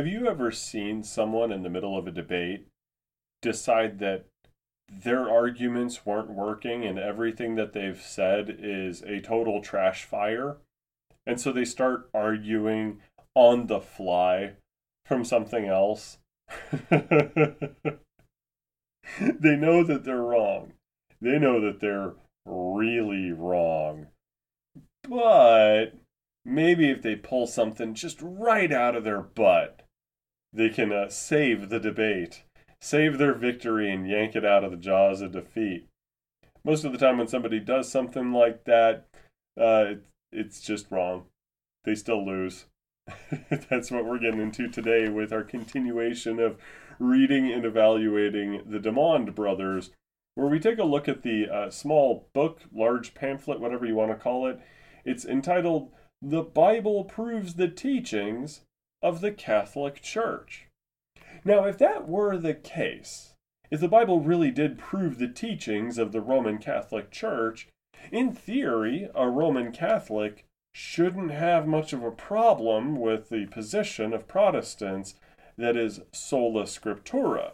Have you ever seen someone in the middle of a debate decide that their arguments weren't working and everything that they've said is a total trash fire? And so they start arguing on the fly from something else. they know that they're wrong. They know that they're really wrong. But maybe if they pull something just right out of their butt, they can uh, save the debate, save their victory, and yank it out of the jaws of defeat. Most of the time, when somebody does something like that, uh, it, it's just wrong. They still lose. That's what we're getting into today with our continuation of reading and evaluating the Dimond brothers, where we take a look at the uh, small book, large pamphlet, whatever you want to call it. It's entitled The Bible Proves the Teachings of the Catholic Church. Now, if that were the case, if the Bible really did prove the teachings of the Roman Catholic Church, in theory, a Roman Catholic shouldn't have much of a problem with the position of Protestants that is sola scriptura.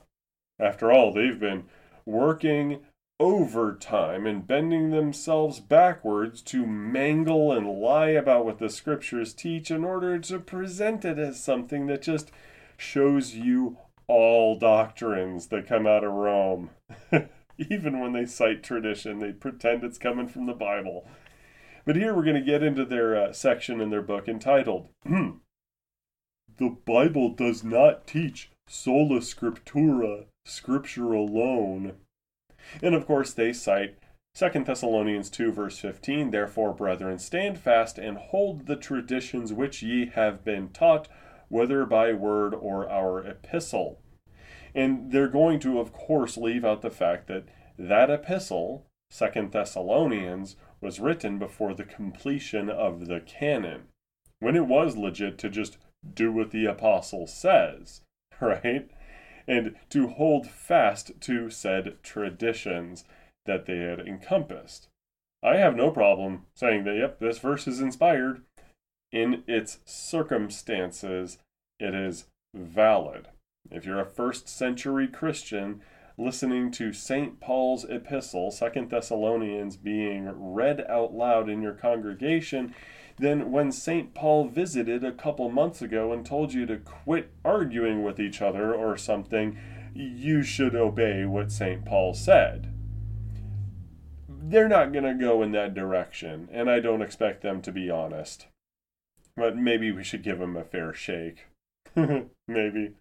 After all, they've been working overtime and bending themselves backwards to mangle and lie about what the scriptures teach in order to present it as something that just shows you all doctrines that come out of Rome. Even when they cite tradition, they pretend it's coming from the Bible. But here we're going to get into their uh, section in their book entitled The Bible Does Not Teach Sola Scriptura, Scripture Alone. And of course, they cite 2 Thessalonians 2, verse 15 Therefore, brethren, stand fast and hold the traditions which ye have been taught, whether by word or our epistle. And they're going to, of course, leave out the fact that that epistle, 2 Thessalonians, was written before the completion of the canon, when it was legit to just do what the apostle says, right? And to hold fast to said traditions that they had encompassed. I have no problem saying that, yep, this verse is inspired. In its circumstances, it is valid. If you're a first century Christian, listening to St. Paul's epistle, Second Thessalonians, being read out loud in your congregation, then when St. Paul visited a couple months ago and told you to quit arguing with each other or something, you should obey what St. Paul said. They're not going to go in that direction, and I don't expect them to be honest. But maybe we should give them a fair shake. maybe.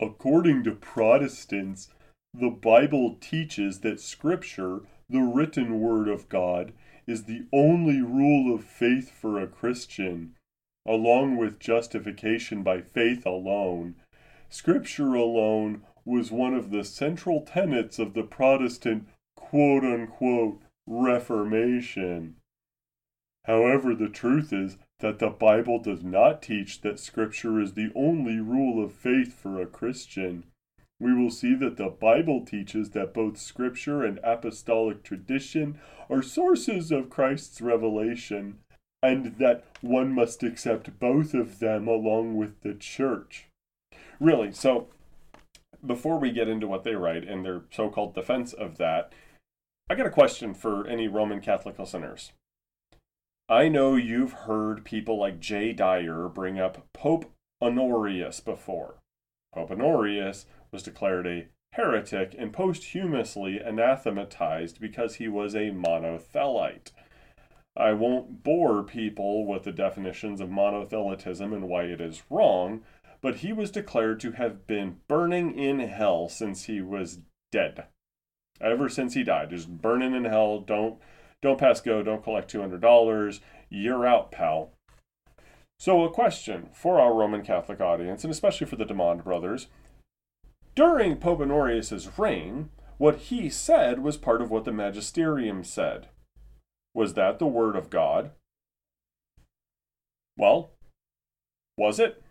According to Protestants, the Bible teaches that Scripture, the written Word of God, is the only rule of faith for a Christian, along with justification by faith alone. Scripture alone was one of the central tenets of the Protestant quote unquote Reformation. However, the truth is that the Bible does not teach that Scripture is the only rule of faith for a Christian we will see that the Bible teaches that both Scripture and apostolic tradition are sources of Christ's revelation, and that one must accept both of them along with the church. Really, so before we get into what they write and their so called defense of that, I got a question for any Roman Catholic listeners. I know you've heard people like Jay Dyer bring up Pope Honorius before. Pope Honorius was declared a heretic and posthumously anathematized because he was a monothelite. I won't bore people with the definitions of monothelitism and why it is wrong, but he was declared to have been burning in hell since he was dead. Ever since he died, just burning in hell. Don't don't pass go. Don't collect two hundred dollars. You're out, pal. So, a question for our Roman Catholic audience, and especially for the Dimond brothers during Pope Honorius's reign, what he said was part of what the magisterium said. Was that the word of God? Well, was it?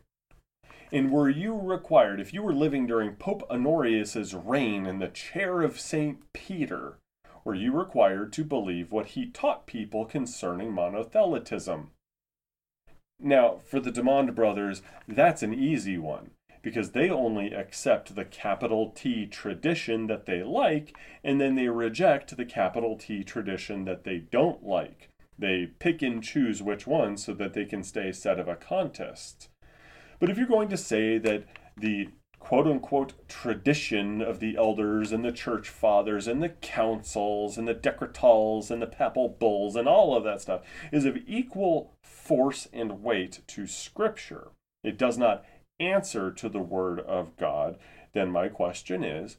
And were you required, if you were living during Pope Honorius's reign in the chair of St. Peter, were you required to believe what he taught people concerning monothelitism? Now, for the Dimond brothers, that's an easy one because they only accept the capital T tradition that they like, and then they reject the capital T tradition that they don't like. They pick and choose which one so that they can stay sedevacantist. But if you're going to say that the quote unquote tradition of the elders and the church fathers and the councils and the decretals and the papal bulls and all of that stuff is of equal force and weight to Scripture, it does not answer to the Word of God, then my question is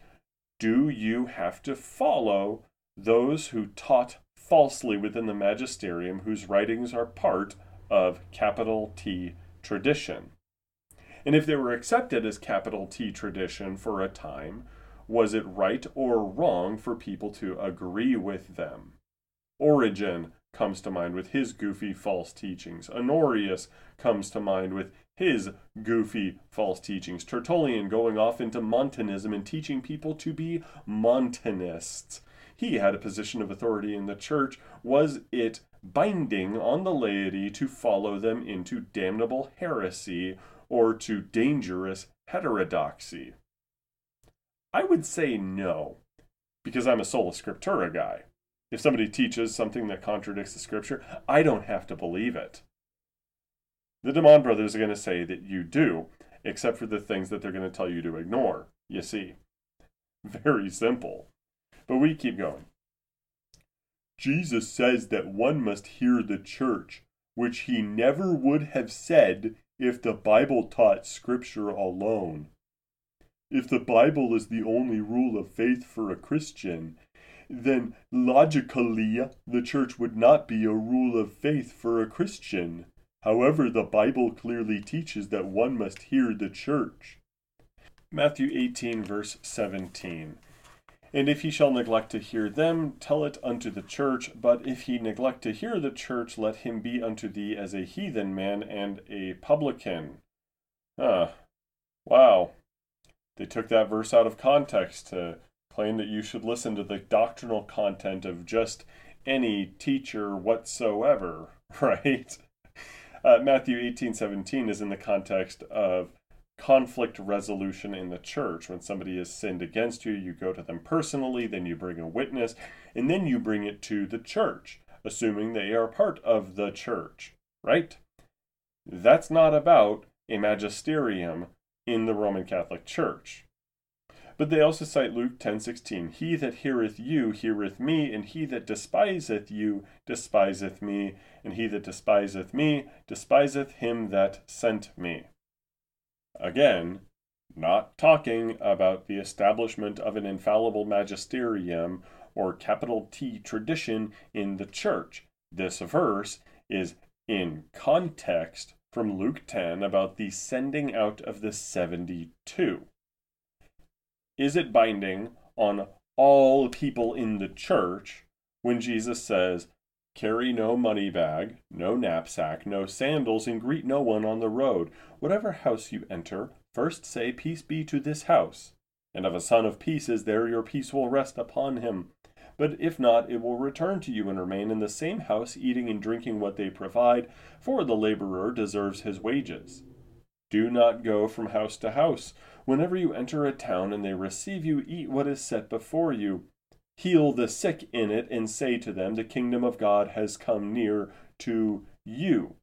do you have to follow those who taught falsely within the magisterium whose writings are part of capital T tradition? And if they were accepted as capital T tradition for a time, was it right or wrong for people to agree with them? Origen comes to mind with his goofy false teachings. Honorius comes to mind with his goofy false teachings. Tertullian going off into Montanism and teaching people to be Montanists. He had a position of authority in the church. Was it binding on the laity to follow them into damnable heresy or to dangerous heterodoxy? I would say no, because I'm a sola scriptura guy. If somebody teaches something that contradicts the scripture, I don't have to believe it. The Dimond brothers are going to say that you do, except for the things that they're going to tell you to ignore. You see. Very simple. But we keep going. Jesus says that one must hear the church, which he never would have said if the Bible taught Scripture alone. If the Bible is the only rule of faith for a Christian, then logically the church would not be a rule of faith for a Christian. However, the Bible clearly teaches that one must hear the church. Matthew 18, verse 17. And if he shall neglect to hear them, tell it unto the church. But if he neglect to hear the church, let him be unto thee as a heathen man and a publican. Ah, wow. They took that verse out of context to claim that you should listen to the doctrinal content of just any teacher whatsoever, right? Uh, Matthew 18 17 is in the context of conflict resolution in the church. When somebody has sinned against you, you go to them personally, then you bring a witness, and then you bring it to the church, assuming they are part of the church, right? That's not about a magisterium in the Roman Catholic Church. But they also cite Luke 10:16, "He that heareth you heareth me, and he that despiseth you despiseth me, and he that despiseth me despiseth him that sent me." Again, not talking about the establishment of an infallible magisterium or capital T tradition in the church. This verse is in context from Luke 10 about the sending out of the 72. Is it binding on all people in the church when Jesus says, Carry no money bag, no knapsack, no sandals, and greet no one on the road. Whatever house you enter, first say, Peace be to this house. And of a son of peace is there, your peace will rest upon him. But if not, it will return to you and remain in the same house, eating and drinking what they provide, for the laborer deserves his wages. Do not go from house to house. Whenever you enter a town and they receive you, eat what is set before you heal the sick in it, and say to them, The kingdom of God has come near to you.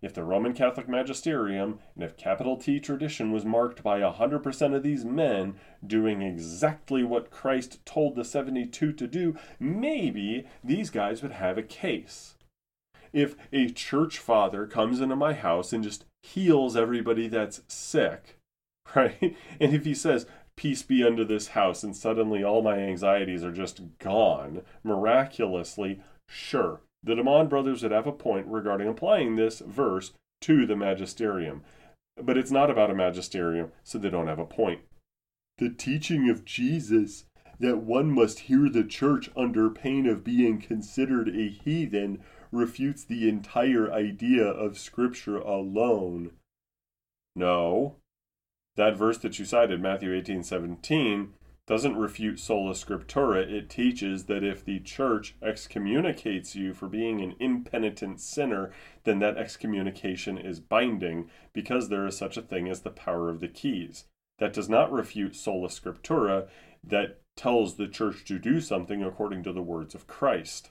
If the Roman Catholic magisterium and if capital T tradition was marked by a 100% of these men doing exactly what Christ told the 72 to do, maybe these guys would have a case. If a church father comes into my house and just heals everybody that's sick, right? And if he says, peace be unto this house, and suddenly all my anxieties are just gone miraculously, sure, the Dimond brothers would have a point regarding applying this verse to the magisterium. But it's not about a magisterium, so they don't have a point. The teaching of Jesus that one must hear the church under pain of being considered a heathen refutes the entire idea of Scripture alone. No, that verse that you cited, Matthew 18 17, doesn't refute sola scriptura. It teaches that if the church excommunicates you for being an impenitent sinner, then that excommunication is binding because there is such a thing as the power of the keys. That does not refute sola scriptura, that tells the church to do something according to the words of Christ.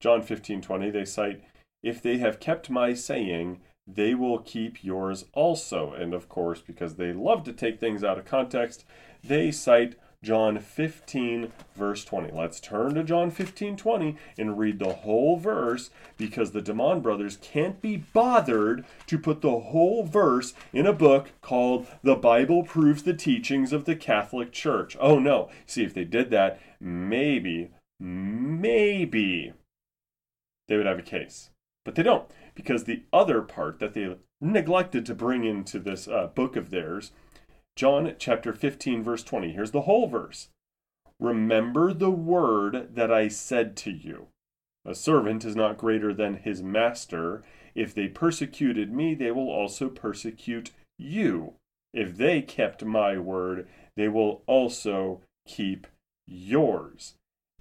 John 15:20 they cite if they have kept my saying they will keep yours also. And of course, because they love to take things out of context, they cite John 15, verse 20. Let's turn to John 15, 20 and read the whole verse because the Dimond brothers can't be bothered to put the whole verse in a book called The Bible Proves the Teachings of the Catholic Church. Oh no. See, if they did that, maybe, maybe they would have a case. But they don't because the other part that they neglected to bring into this uh, book of theirs John chapter 15, verse 20. Here's the whole verse. Remember the word that I said to you. A servant is not greater than his master. If they persecuted me, they will also persecute you. If they kept my word, they will also keep yours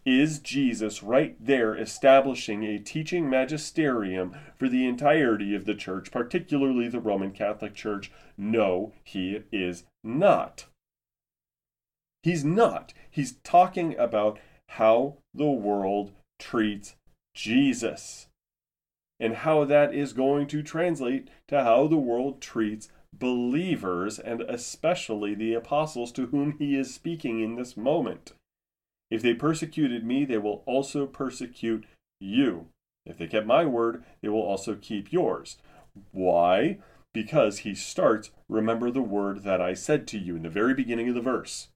is Jesus right there establishing a teaching magisterium for the entirety of the church, particularly the Roman Catholic Church? No, he is not. He's not. He's talking about how the world treats Jesus and how that is going to translate to how the world treats believers and especially the apostles to whom he is speaking in this moment. If they persecuted me, they will also persecute you. If they kept my word, they will also keep yours. Why? Because he starts, remember the word that I said to you in the very beginning of the verse.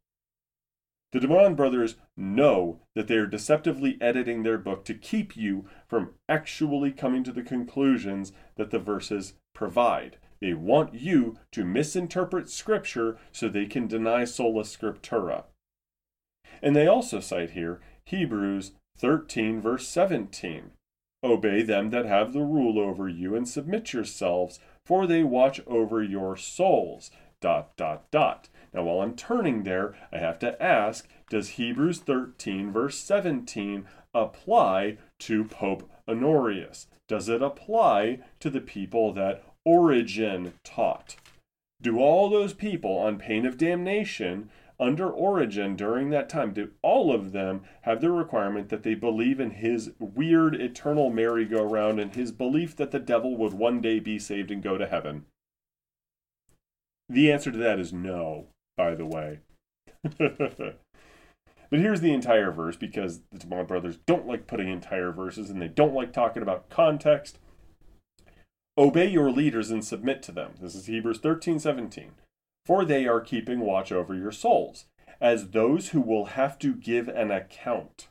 The Dimond brothers know that they are deceptively editing their book to keep you from actually coming to the conclusions that the verses provide. They want you to misinterpret Scripture so they can deny sola scriptura. And they also cite here Hebrews 13, verse 17. Obey them that have the rule over you and submit yourselves, for they watch over your souls. Dot, dot, dot. Now, while I'm turning there, I have to ask Does Hebrews 13, verse 17 apply to Pope Honorius? Does it apply to the people that Origen taught? Do all those people, on pain of damnation, under Origen during that time, did all of them have the requirement that they believe in his weird eternal merry-go-round and his belief that the devil would one day be saved and go to heaven? The answer to that is no, by the way. but here's the entire verse because the Dimond brothers don't like putting entire verses and they don't like talking about context. Obey your leaders and submit to them. This is Hebrews 13 17 for they are keeping watch over your souls, as those who will have to give an account.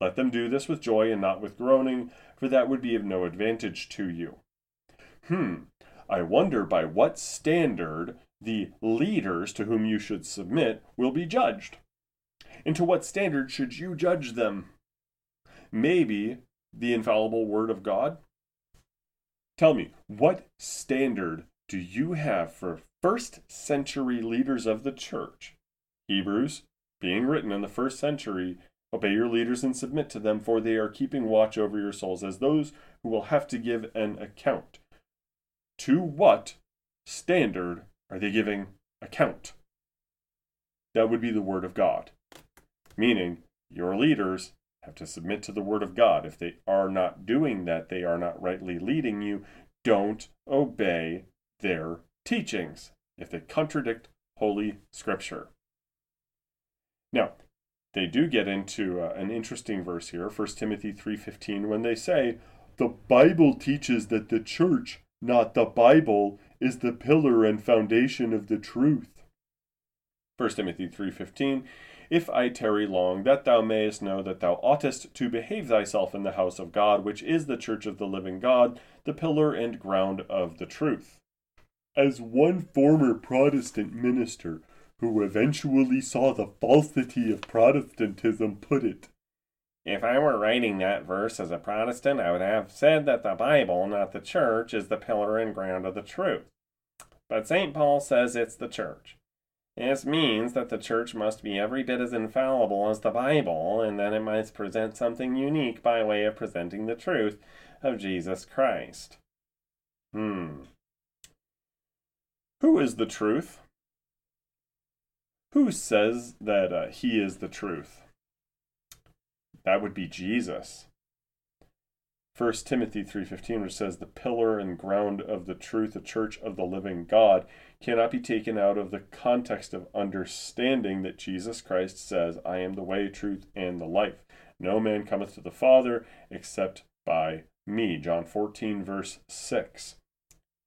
Let them do this with joy and not with groaning, for that would be of no advantage to you. Hmm, I wonder by what standard the leaders to whom you should submit will be judged. And to what standard should you judge them? Maybe the infallible Word of God? Tell me, what standard do you have for first century leaders of the church? Hebrews, being written in the first century, obey your leaders and submit to them, for they are keeping watch over your souls as those who will have to give an account. To what standard are they giving account? That would be the Word of God. Meaning, your leaders have to submit to the Word of God. If they are not doing that, they are not rightly leading you. Don't obey their teachings if they contradict Holy Scripture. Now, they do get into uh, an interesting verse here, 1 Timothy 3:15, when they say, "The Bible teaches that the church, not the Bible, is the pillar and foundation of the truth." 1 Timothy 3:15 If I tarry long, that thou mayest know that thou oughtest to behave thyself in the house of God, which is the church of the living God, the pillar and ground of the truth. As one former Protestant minister who eventually saw the falsity of Protestantism put it, if I were writing that verse as a Protestant, I would have said that the Bible, not the church, is the pillar and ground of the truth. But St. Paul says it's the church. This means that the church must be every bit as infallible as the Bible, and that it must present something unique by way of presenting the truth of Jesus Christ. Hmm. Who is the truth? Who says that uh, he is the truth? That would be Jesus. 1 Timothy 3:15 which says the pillar and ground of the truth the church of the living God cannot be taken out of the context of understanding that Jesus Christ says I am the way truth and the life no man cometh to the father except by me John 14 verse 6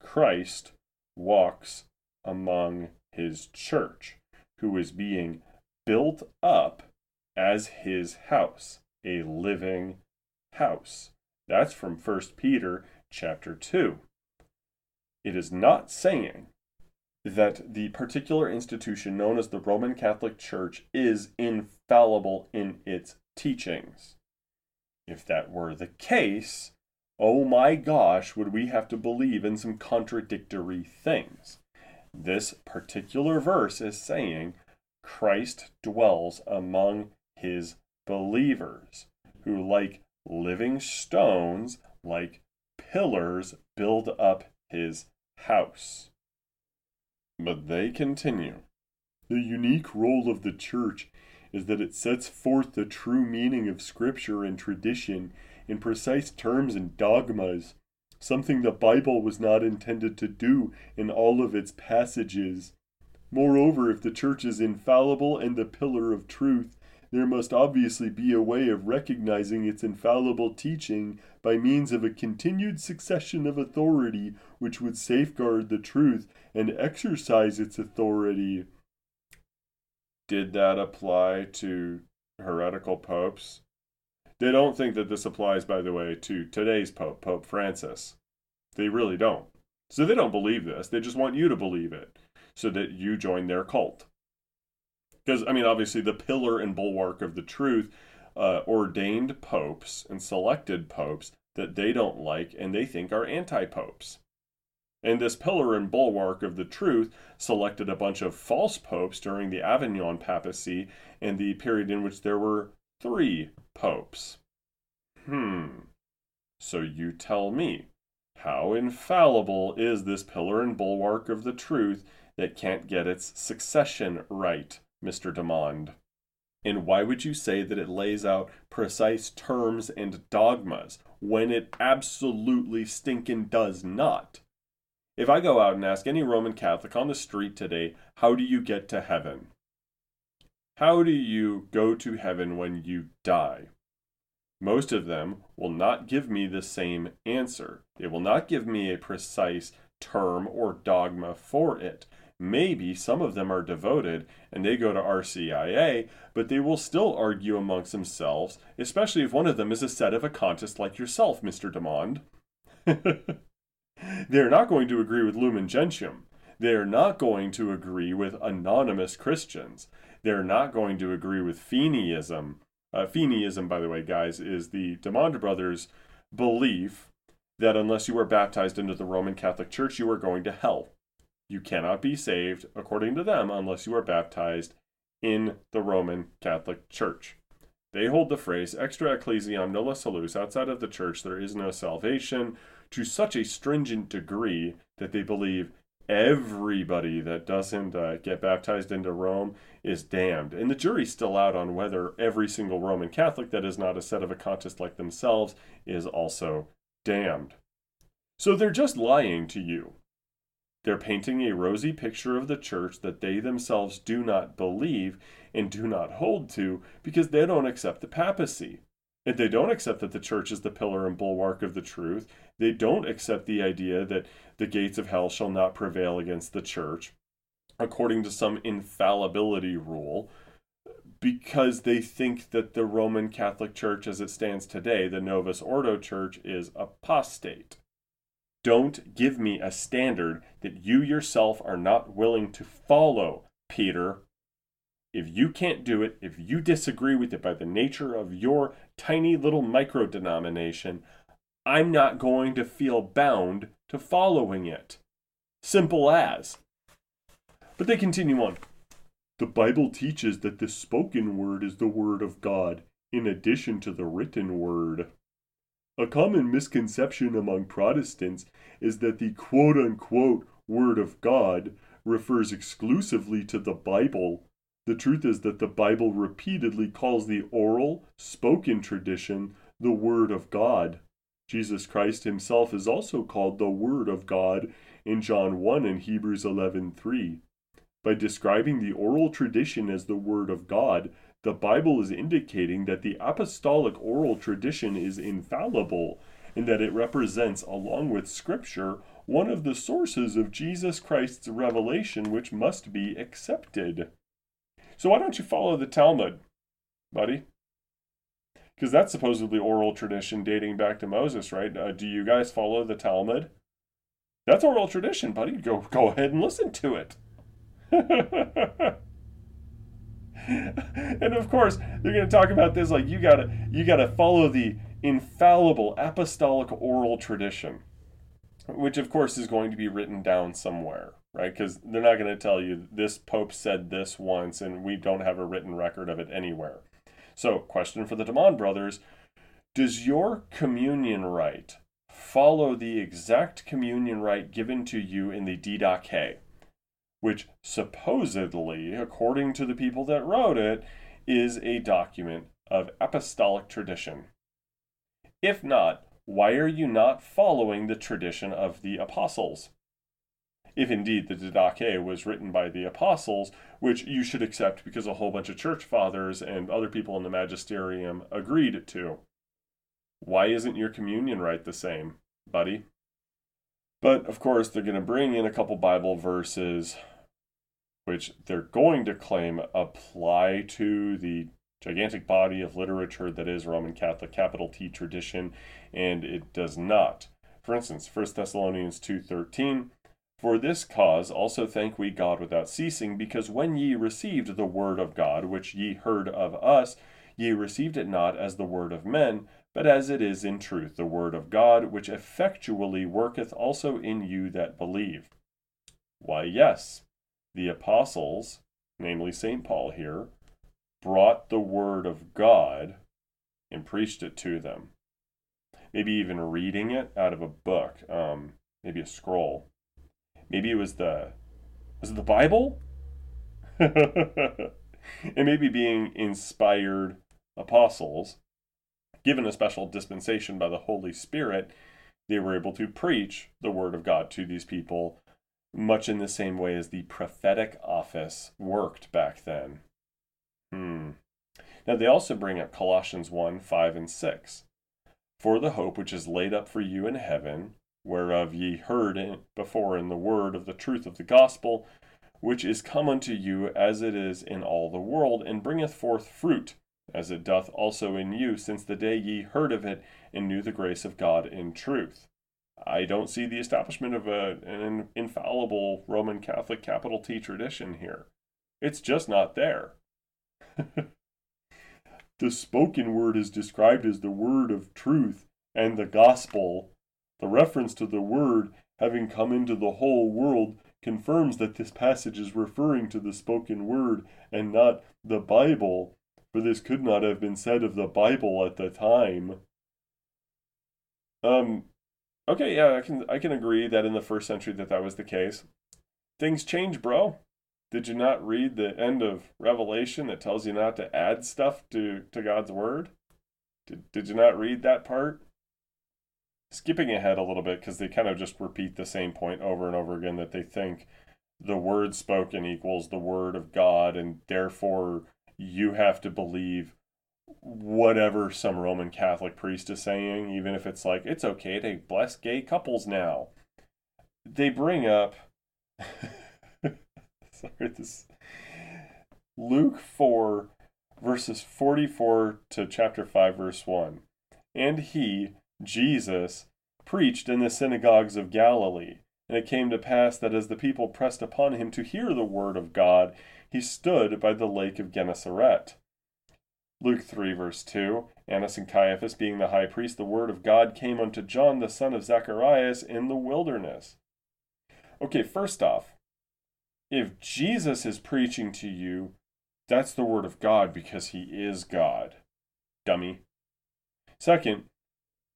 Christ walks among his church who is being built up as his house a living house that's from 1 Peter chapter 2. It is not saying that the particular institution known as the Roman Catholic Church is infallible in its teachings. If that were the case, oh my gosh, would we have to believe in some contradictory things? This particular verse is saying Christ dwells among his believers who, like living stones like pillars build up his house. But they continue. The unique role of the church is that it sets forth the true meaning of Scripture and tradition in precise terms and dogmas, something the Bible was not intended to do in all of its passages. Moreover, if the church is infallible and the pillar of truth, there must obviously be a way of recognizing its infallible teaching by means of a continued succession of authority which would safeguard the truth and exercise its authority. Did that apply to heretical popes? They don't think that this applies, by the way, to today's Pope, Pope Francis. They really don't. So they don't believe this. They just want you to believe it so that you join their cult because I mean, obviously, the pillar and bulwark of the truth uh, ordained popes and selected popes that they don't like and they think are anti popes. And this pillar and bulwark of the truth selected a bunch of false popes during the Avignon papacy and the period in which there were three popes. Hmm. So you tell me, how infallible is this pillar and bulwark of the truth that can't get its succession right? Mr. Dimond? And why would you say that it lays out precise terms and dogmas when it absolutely stinking does not? If I go out and ask any Roman Catholic on the street today, how do you get to heaven? How do you go to heaven when you die? Most of them will not give me the same answer. They will not give me a precise term or dogma for it. Maybe some of them are devoted and they go to RCIA, but they will still argue amongst themselves, especially if one of them is a set of a sedevacantist like yourself, Mr. Dimond. They're not going to agree with Lumen Gentium. They're not going to agree with anonymous Christians. They're not going to agree with Feeneyism. Uh, Feeneyism, by the way, guys, is the Dimond brothers' belief that unless you are baptized into the Roman Catholic Church, you are going to hell. You cannot be saved, according to them, unless you are baptized in the Roman Catholic Church. They hold the phrase extra ecclesiam nulla salus, outside of the church there is no salvation, to such a stringent degree that they believe everybody that doesn't uh, get baptized into Rome is damned. And the jury's still out on whether every single Roman Catholic that is not a sedevacantist like themselves is also damned. So they're just lying to you. They're painting a rosy picture of the church that they themselves do not believe and do not hold to because they don't accept the papacy. If they don't accept that the church is the pillar and bulwark of the truth, they don't accept the idea that the gates of hell shall not prevail against the church, according to some infallibility rule, because they think that the Roman Catholic Church as it stands today, the Novus Ordo Church, is apostate. Don't give me a standard that you yourself are not willing to follow, Peter. If you can't do it, if you disagree with it by the nature of your tiny little micro denomination, I'm not going to feel bound to following it. Simple as. But they continue on. The Bible teaches that the spoken word is the word of God, in addition to the written word. A common misconception among Protestants is that the quote unquote Word of God refers exclusively to the Bible. The truth is that the Bible repeatedly calls the oral, spoken tradition the Word of God. Jesus Christ himself is also called the Word of God in John 1 and Hebrews 11:3. By describing the oral tradition as the Word of God, the Bible is indicating that the apostolic oral tradition is infallible and that it represents, along with Scripture, one of the sources of Jesus Christ's revelation which must be accepted. So, why don't you follow the Talmud, buddy? Because that's supposedly oral tradition dating back to Moses, right? Uh, do you guys follow the Talmud? That's oral tradition, buddy. Go go ahead and listen to it. and of course, they're going to talk about this like you got to you got to follow the infallible apostolic oral tradition, which of course is going to be written down somewhere, right? Because they're not going to tell you this pope said this once and we don't have a written record of it anywhere. So, question for the Dimond brothers Does your communion rite follow the exact communion rite given to you in the Didache, which supposedly, according to the people that wrote it, is a document of apostolic tradition? If not, why are you not following the tradition of the apostles? If indeed the Didache was written by the apostles, which you should accept because a whole bunch of church fathers and other people in the magisterium agreed to. Why isn't your communion rite the same, buddy? But of course, they're going to bring in a couple Bible verses which they're going to claim apply to the gigantic body of literature that is Roman Catholic capital T tradition, and it does not. For instance, 1 Thessalonians 2:13 for this cause also thank we God without ceasing, because when ye received the word of God, which ye heard of us, ye received it not as the word of men, but as it is in truth the word of God, which effectually worketh also in you that believe. Why, yes, the apostles, namely St. Paul here, brought the word of God and preached it to them. Maybe even reading it out of a book, um, maybe a scroll. Maybe it was the was it the Bible? and maybe being inspired apostles, given a special dispensation by the Holy Spirit, they were able to preach the word of God to these people, much in the same way as the prophetic office worked back then. Hmm. Now they also bring up Colossians 1 5 and 6. For the hope which is laid up for you in heaven, whereof ye heard mm-hmm. before in the word of the truth of the gospel, which is come unto you as it is in all the world, and bringeth forth fruit, as it doth also in you, since the day ye heard of it and knew the grace of God in truth. I don't see the establishment of a, an infallible Roman Catholic capital T tradition here. It's just not there. the spoken word is described as the word of truth and the gospel the reference to the Word having come into the whole world confirms that this passage is referring to the spoken word and not the Bible, for this could not have been said of the Bible at the time. Um, okay, yeah, I can I can agree that in the first century that that was the case. Things change, bro. Did you not read the end of Revelation that tells you not to add stuff to to God's word? Did Did you not read that part? Skipping ahead a little bit because they kind of just repeat the same point over and over again that they think the word spoken equals the word of God, and therefore you have to believe whatever some Roman Catholic priest is saying, even if it's like it's okay to bless gay couples now. They bring up sorry, this Luke 4 verses 44 to chapter 5 verse 1. And he Jesus preached in the synagogues of Galilee. And it came to pass that as the people pressed upon him to hear the word of God, he stood by the lake of Gennesaret. Luke 3, verse 2 Annas and Caiaphas, being the high priest, the word of God came unto John the son of Zacharias in the wilderness. Okay, first off, if Jesus is preaching to you, that's the word of God because he is God. Dummy. Second,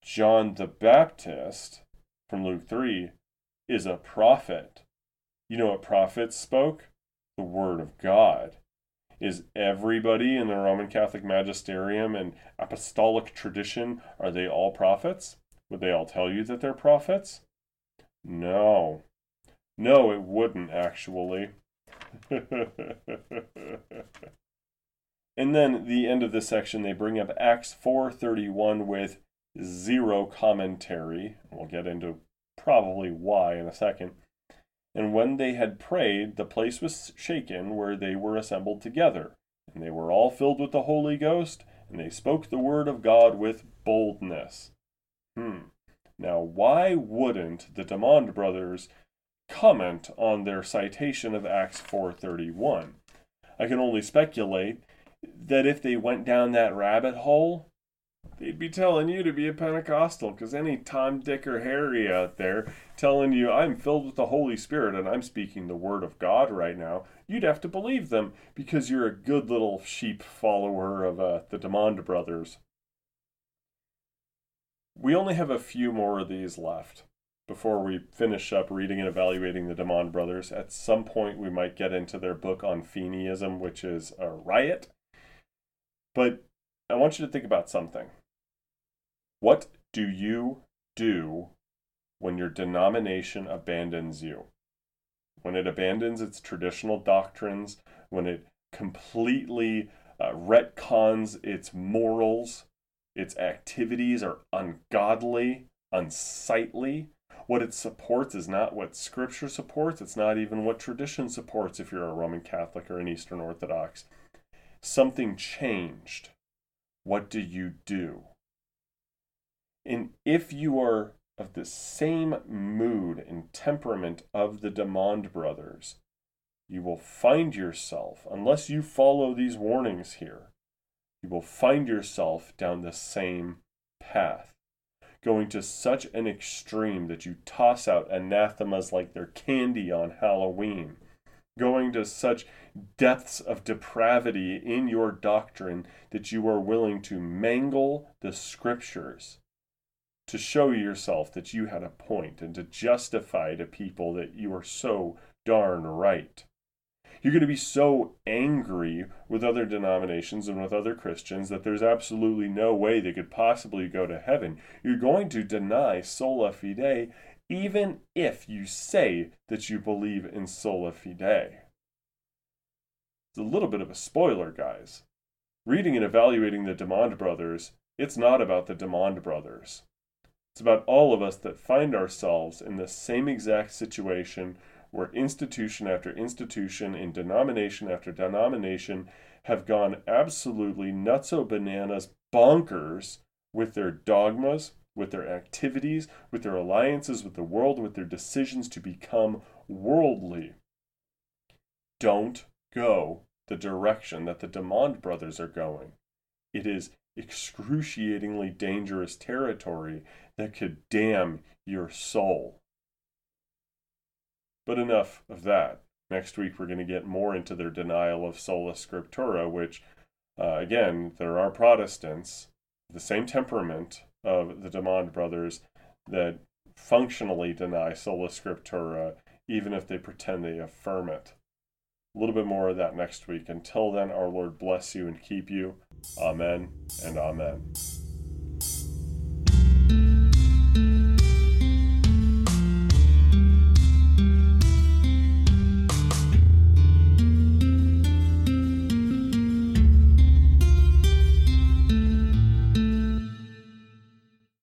John the Baptist from Luke 3 is a prophet. You know what prophets spoke? The word of God. Is everybody in the Roman Catholic magisterium and apostolic tradition, are they all prophets? Would they all tell you that they're prophets? No. No, it wouldn't actually. and then the end of this section they bring up Acts 4:31 with zero commentary. We'll get into probably why in a second. And when they had prayed, the place was shaken where they were assembled together. And they were all filled with the Holy Ghost, and they spoke the word of God with boldness. Hmm. Now, why wouldn't the Dimond brothers comment on their citation of Acts 4:31? I can only speculate that if they went down that rabbit hole, they'd be telling you to be a Pentecostal because any Tom, Dick, or Harry out there telling you, I'm filled with the Holy Spirit and I'm speaking the Word of God right now, you'd have to believe them because you're a good little sheep follower of uh, the Dimond brothers. We only have a few more of these left before we finish up reading and evaluating the Dimond brothers. At some point, we might get into their book on Feeneyism, which is a riot. But I want you to think about something. What do you do when your denomination abandons you? When it abandons its traditional doctrines, when it completely uh, retcons its morals, its activities are ungodly, unsightly. What it supports is not what Scripture supports. It's not even what tradition supports if you're a Roman Catholic or an Eastern Orthodox. Something changed. What do you do? And if you are of the same mood and temperament of the Dimond brothers, you will find yourself, unless you follow these warnings here, you will find yourself down the same path, going to such an extreme that you toss out anathemas like they're candy on Halloween, going to such depths of depravity in your doctrine that you are willing to mangle the scriptures to show yourself that you had a point and to justify to people that you are so darn right. You're going to be so angry with other denominations and with other Christians that there's absolutely no way they could possibly go to heaven. You're going to deny sola fide even if you say that you believe in sola fide. It's a little bit of a spoiler, guys. Reading and evaluating the Dimond brothers, it's not about the Dimond brothers. It's about all of us that find ourselves in the same exact situation where institution after institution in denomination after denomination have gone absolutely nutso bananas bonkers with their dogmas, with their activities, with their alliances with the world, with their decisions to become worldly. Don't go the direction that the Dimond brothers are going. It is excruciatingly dangerous territory that could damn your soul. But enough of that. Next week, we're going to get more into their denial of sola scriptura, which, uh, again, there are Protestants, the same temperament of the Dimond brothers, that functionally deny sola scriptura, even if they pretend they affirm it. A little bit more of that next week. Until then, our Lord bless you and keep you. Amen and amen.